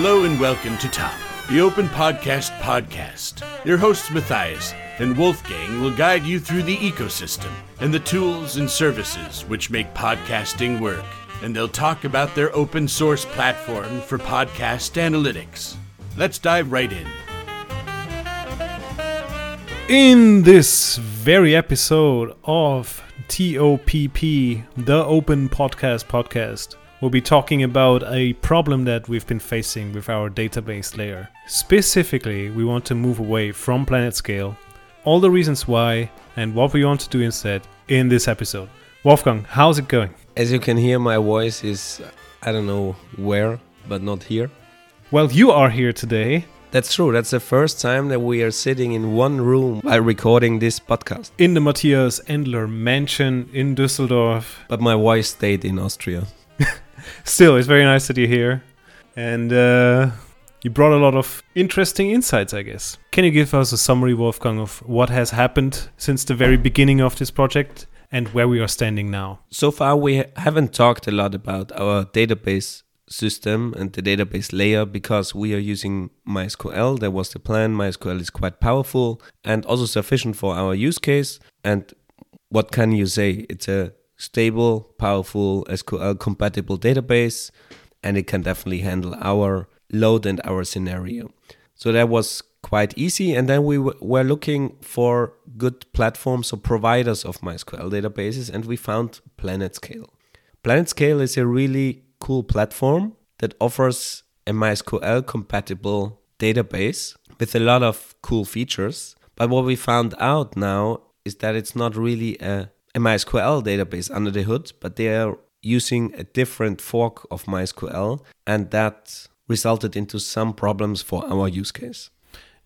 Hello and welcome to TOPP, the Open Podcast podcast. Your hosts Matthias and Wolfgang will guide you through the ecosystem and the tools and services which make podcasting work. And they'll talk about their open source platform for podcast analytics. Let's dive right in. In this very episode of TOPP, the Open Podcast Podcast, we'll be talking about a problem that we've been facing with our database layer. Specifically, we want to move away from PlanetScale, all the reasons why, and what we want to do instead in this episode. Wolfgang, how's it going? As you can hear, my voice is, I don't know where, but not here. Well, you are here today That's true. That's the first time that we are sitting in one room while recording this podcast. in the Matthias Endler mansion in Düsseldorf. But my voice stayed in Austria. Still, it's very nice that you're here. And uh, you brought a lot of interesting insights, I guess. Can you give us a summary, Wolfgang, of what has happened since the very beginning of this project and where we are standing now? So far, we haven't talked a lot about our database system and the database layer because we are using MySQL. That was the plan. MySQL is quite powerful and also sufficient for our use case. And what can you say? It's a stable, powerful SQL uh, compatible database and it can definitely handle our load and our scenario. So that was quite easy. And then we w- were looking for good platforms or providers of MySQL databases, and we found PlanetScale. PlanetScale is a really cool platform that offers a MySQL compatible database with a lot of cool features. But what we found out now is that it's not really a, a MySQL database under the hood, but they are using a different fork of MySQL, and that resulted into some problems for our use case.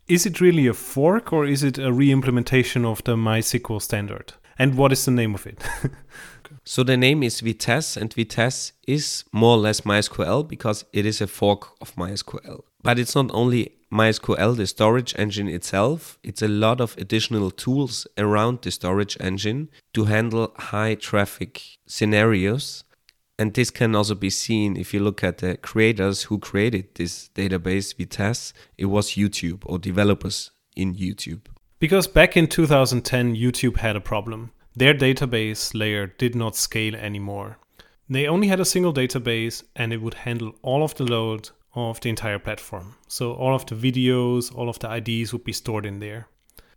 Is it really a fork or is it a re implementation of the MySQL standard? And what is the name of it? So the name is Vitess, and Vitess is more or less MySQL because it is a fork of MySQL. But it's not only MySQL, the storage engine itself, it's a lot of additional tools around the storage engine to handle high traffic scenarios. And this can also be seen if you look at the creators who created this database, Vitess. It was YouTube or developers in YouTube. Because back in 2010, YouTube had a problem. Their database layer did not scale anymore. They only had a single database and it would handle all of the load of the entire platform. So all of the videos, all of the IDs would be stored in there.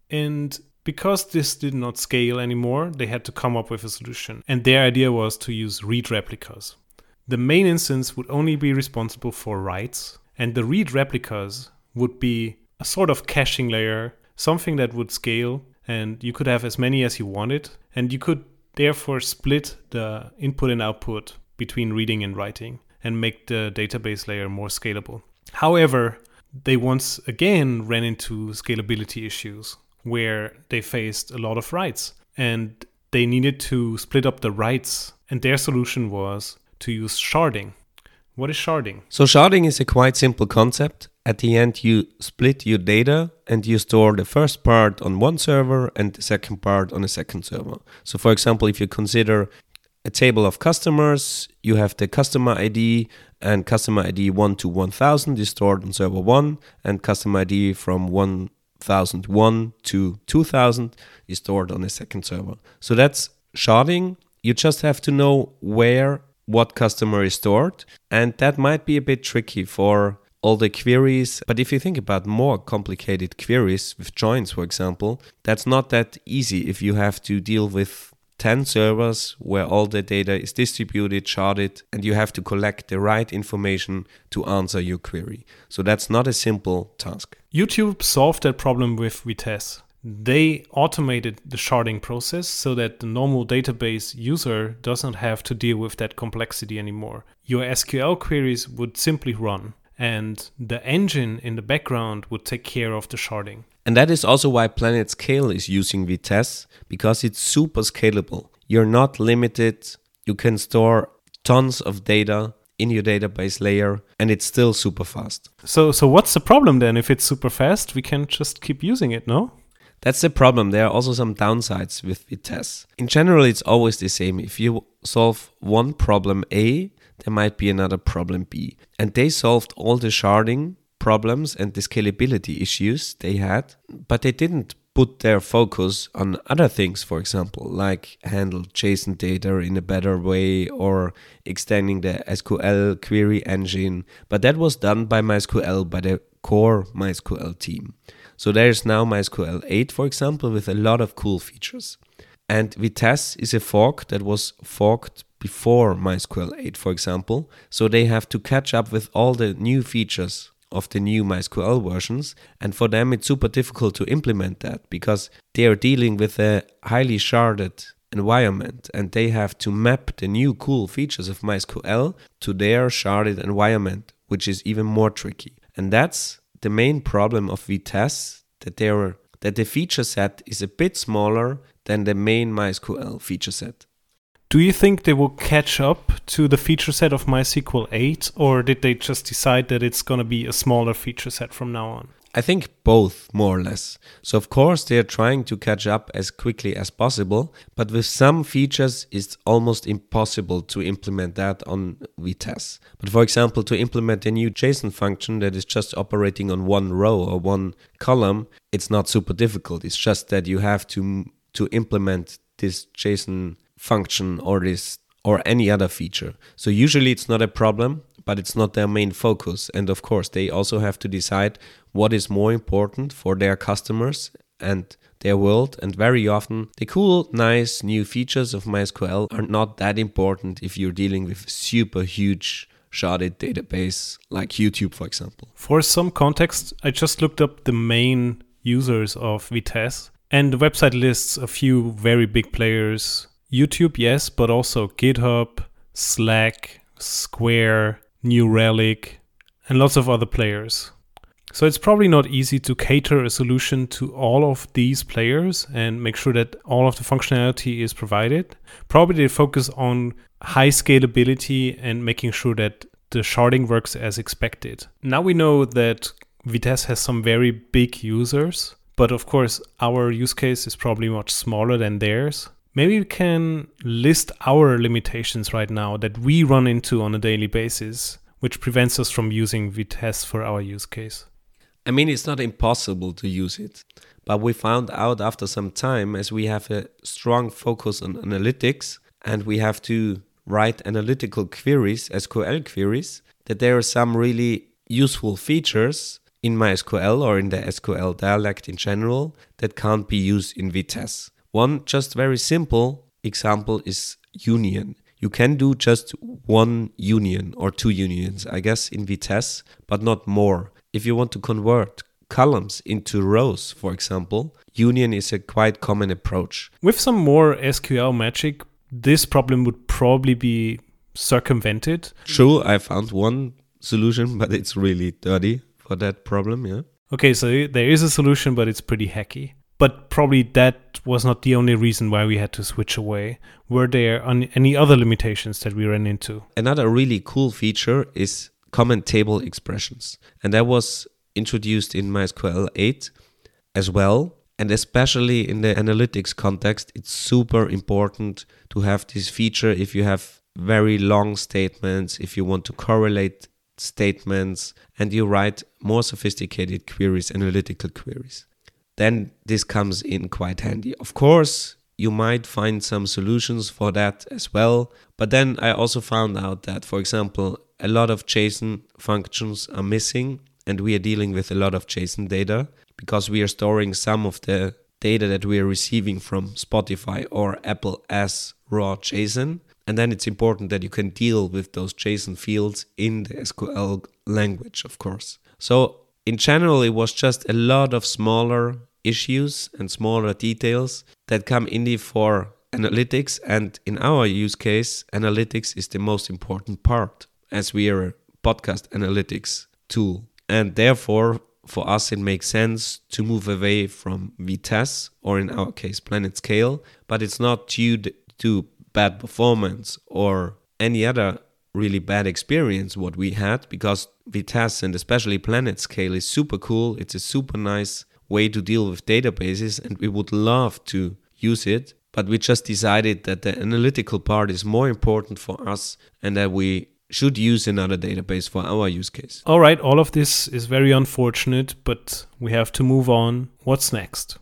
And because this did not scale anymore, they had to come up with a solution. And their idea was to use read replicas. The main instance would only be responsible for writes, and the read replicas would be a sort of caching layer, something that would scale, and you could have as many as you wanted, and you could therefore split the input and output between reading and writing and make the database layer more scalable. However, they once again ran into scalability issues where they faced a lot of writes and they needed to split up the writes, and their solution was to use sharding. What is sharding? So sharding is a quite simple concept. At the end, you split your data and you store the first part on one server and the second part on a second server. So, for example, if you consider a table of customers, you have the customer ID and customer ID 1 to 1000 is stored on server 1, and customer ID from 1001 to 2000 is stored on a second server. So that's sharding. You just have to know where what customer is stored, and that might be a bit tricky for all the queries. But if you think about more complicated queries with joins, for example, that's not that easy if you have to deal with 10 servers where all the data is distributed, sharded, and you have to collect the right information to answer your query. So that's not a simple task. YouTube solved that problem with Vitess. They automated the sharding process so that the normal database user doesn't have to deal with that complexity anymore. Your SQL queries would simply run, and the engine in the background would take care of the sharding. And that is also why PlanetScale is using Vitess because it's super scalable. You're not limited. You can store tons of data in your database layer and it's still super fast. So, so what's the problem then? If it's super fast, we can just keep using it, no? That's the problem. There are also some downsides with Vitess. In general, it's always the same. If you solve one problem A, there might be another problem B. And they solved all the sharding problems and the scalability issues they had, but they didn't put their focus on other things, for example, like handle JSON data in a better way or extending the SQL query engine. But that was done by MySQL, by the core MySQL team. So there's now MySQL 8, for example, with a lot of cool features. And Vitess is a fork that was forked before MySQL 8, for example. So they have to catch up with all the new features of the new MySQL versions. And for them, it's super difficult to implement that because they are dealing with a highly sharded environment and they have to map the new cool features of MySQL to their sharded environment, which is even more tricky. And that's the main problem of Vitess that there that the feature set is a bit smaller than the main MySQL feature set. Do you think they will catch up to the feature set of MySQL 8 or did they just decide that it's going to be a smaller feature set from now on? I think both, more or less. So, of course, they are trying to catch up as quickly as possible, but with some features, it's almost impossible to implement that on Vitess. But for example, to implement a new JSON function that is just operating on one row or one column, it's not super difficult. It's just that you have to to implement this JSON function or this or any other feature. So usually it's not a problem, but it's not their main focus. And of course, they also have to decide what is more important for their customers and their world. And very often, the cool, nice new features of MySQL are not that important if you're dealing with a super huge sharded database like YouTube, for example. For some context, I just looked up the main users of Vitess, and the website lists a few very big players YouTube, yes, but also GitHub, Slack, Square, New Relic, and lots of other players. So it's probably not easy to cater a solution to all of these players and make sure that all of the functionality is provided. Probably they focus on high scalability and making sure that the sharding works as expected. Now we know that Vitess has some very big users, but of course our use case is probably much smaller than theirs. Maybe we can list our limitations right now that we run into on a daily basis, which prevents us from using Vitess for our use case. I mean, it's not impossible to use it, but we found out after some time, as we have a strong focus on analytics and we have to write analytical queries, SQL queries, that there are some really useful features in MySQL or in the SQL dialect in general that can't be used in Vitess. One just very simple example is union. You can do just one union or two unions, I guess, in Vitess, but not more. If you want to convert columns into rows, for example, union is a quite common approach. With some more SQL magic, this problem would probably be circumvented. True, I found one solution, but it's really dirty for that problem, yeah. Okay, so there is a solution, but it's pretty hacky but probably that was not the only reason why we had to switch away. Were there any other limitations that we ran into? Another really cool feature is common table expressions, and that was introduced in MySQL 8 as well. And especially in the analytics context, it's super important to have this feature if you have very long statements, if you want to correlate statements, and you write more sophisticated queries, analytical queries then this comes in quite handy. Of course, you might find some solutions for that as well. But then I also found out that, for example, a lot of JSON functions are missing, and we are dealing with a lot of JSON data because we are storing some of the data that we are receiving from Spotify or Apple as raw JSON. And then it's important that you can deal with those JSON fields in the SQL language, of course. So in general, it was just a lot of smaller issues and smaller details that come in for analytics. And in our use case, analytics is the most important part as we are a podcast analytics tool. And therefore, for us, it makes sense to move away from Vitess or in our case, PlanetScale. But it's not due to bad performance or any other really bad experience what we had because Vitess and especially PlanetScale is super cool. It's a super nice way to deal with databases and we would love to use it. But we just decided that the analytical part is more important for us and that we should use another database for our use case. All right, all of this is very unfortunate, but we have to move on. What's next?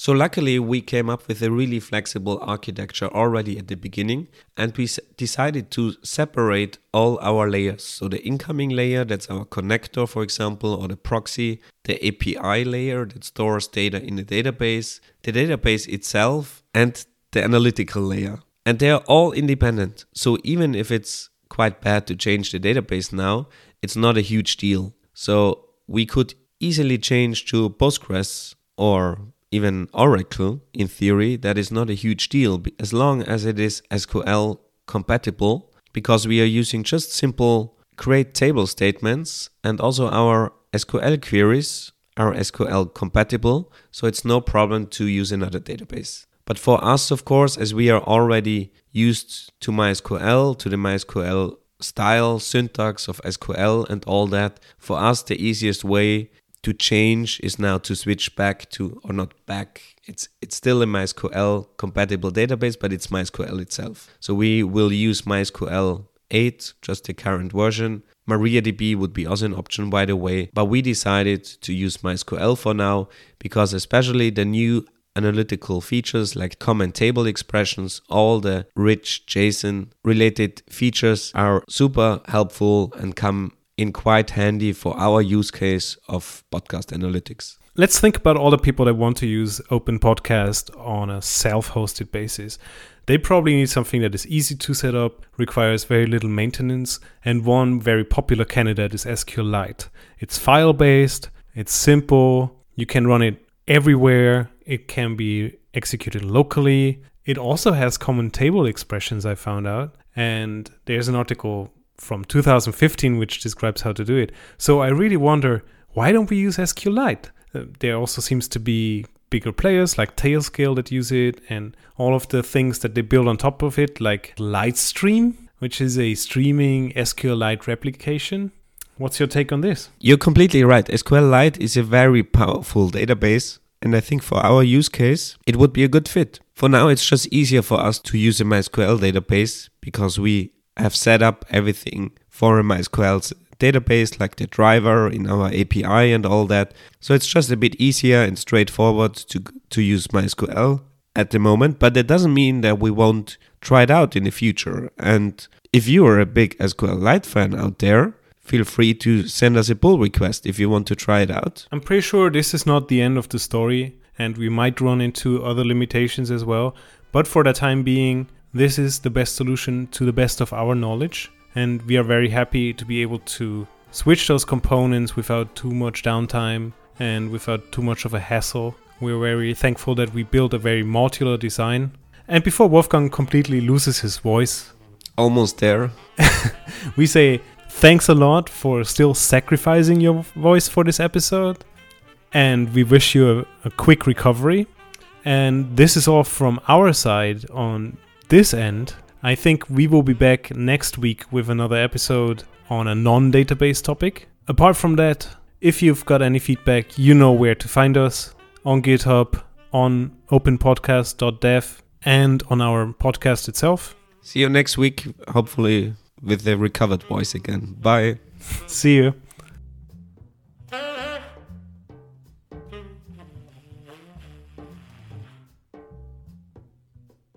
So, luckily, we came up with a really flexible architecture already at the beginning, and we decided to separate all our layers. So, the incoming layer, that's our connector, for example, or the proxy, the API layer that stores data in the database, the database itself, and the analytical layer. And they are all independent. So, even if it's quite bad to change the database now, it's not a huge deal. So, we could easily change to Postgres or even Oracle, in theory, that is not a huge deal as long as it is SQL compatible, because we are using just simple create table statements and also our SQL queries are SQL compatible, so it's no problem to use another database. But for us, of course, as we are already used to MySQL, to the MySQL style, syntax of SQL, and all that, for us, the easiest way to change is now to switch back to or not back it's it's still a mysql compatible database but it's mysql itself. So we will use mysql 8 just the current version. Mariadb would be also an option by the way but we decided to use mysql for now because especially the new analytical features like common table expressions, all the rich JSON related features are super helpful and come in quite handy for our use case of podcast analytics. Let's think about all the people that want to use Open Podcast on a self hosted basis. They probably need something that is easy to set up, requires very little maintenance, and one very popular candidate is SQLite. It's file based, it's simple, you can run it everywhere, it can be executed locally. It also has common table expressions, I found out. And there's an article from 2015 which describes how to do it. So I really wonder why don't we use SQLite? Uh, there also seems to be bigger players like Tailscale that use it and all of the things that they build on top of it like Litestream, which is a streaming SQLite replication. What's your take on this? You're completely right. SQLite is a very powerful database and I think for our use case, it would be a good fit. For now, it's just easier for us to use a MySQL database because we have set up everything for a MySQL database, like the driver in our API and all that. So it's just a bit easier and straightforward to, to use MySQL at the moment, but that doesn't mean that we won't try it out in the future. And if you are a big SQL SQLite fan out there, feel free to send us a pull request if you want to try it out. I'm pretty sure this is not the end of the story, and we might run into other limitations as well. But for the time being, this is the best solution to the best of our knowledge, and we are very happy to be able to switch those components without too much downtime and without too much of a hassle. We're very thankful that we built a very modular design. And before Wolfgang completely loses his voice, almost there, we say thanks a lot for still sacrificing your voice for this episode. And we wish you a, a quick recovery. And this is all from our side on this end. I think we will be back next week with another episode on a non database topic. Apart from that, if you've got any feedback, you know where to find us on GitHub, on openpodcast.dev, and on our podcast itself. See you next week, hopefully with the recovered voice again. Bye. See you.